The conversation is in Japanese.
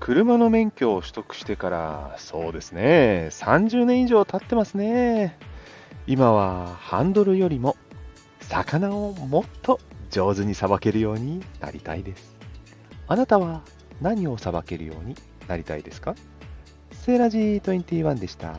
車の免許を取得してから、そうですね、30年以上経ってますね。今はハンドルよりも魚をもっと上手にさばけるようになりたいです。あなたは何をさばけるようになりたいですか？セーラジー21でした。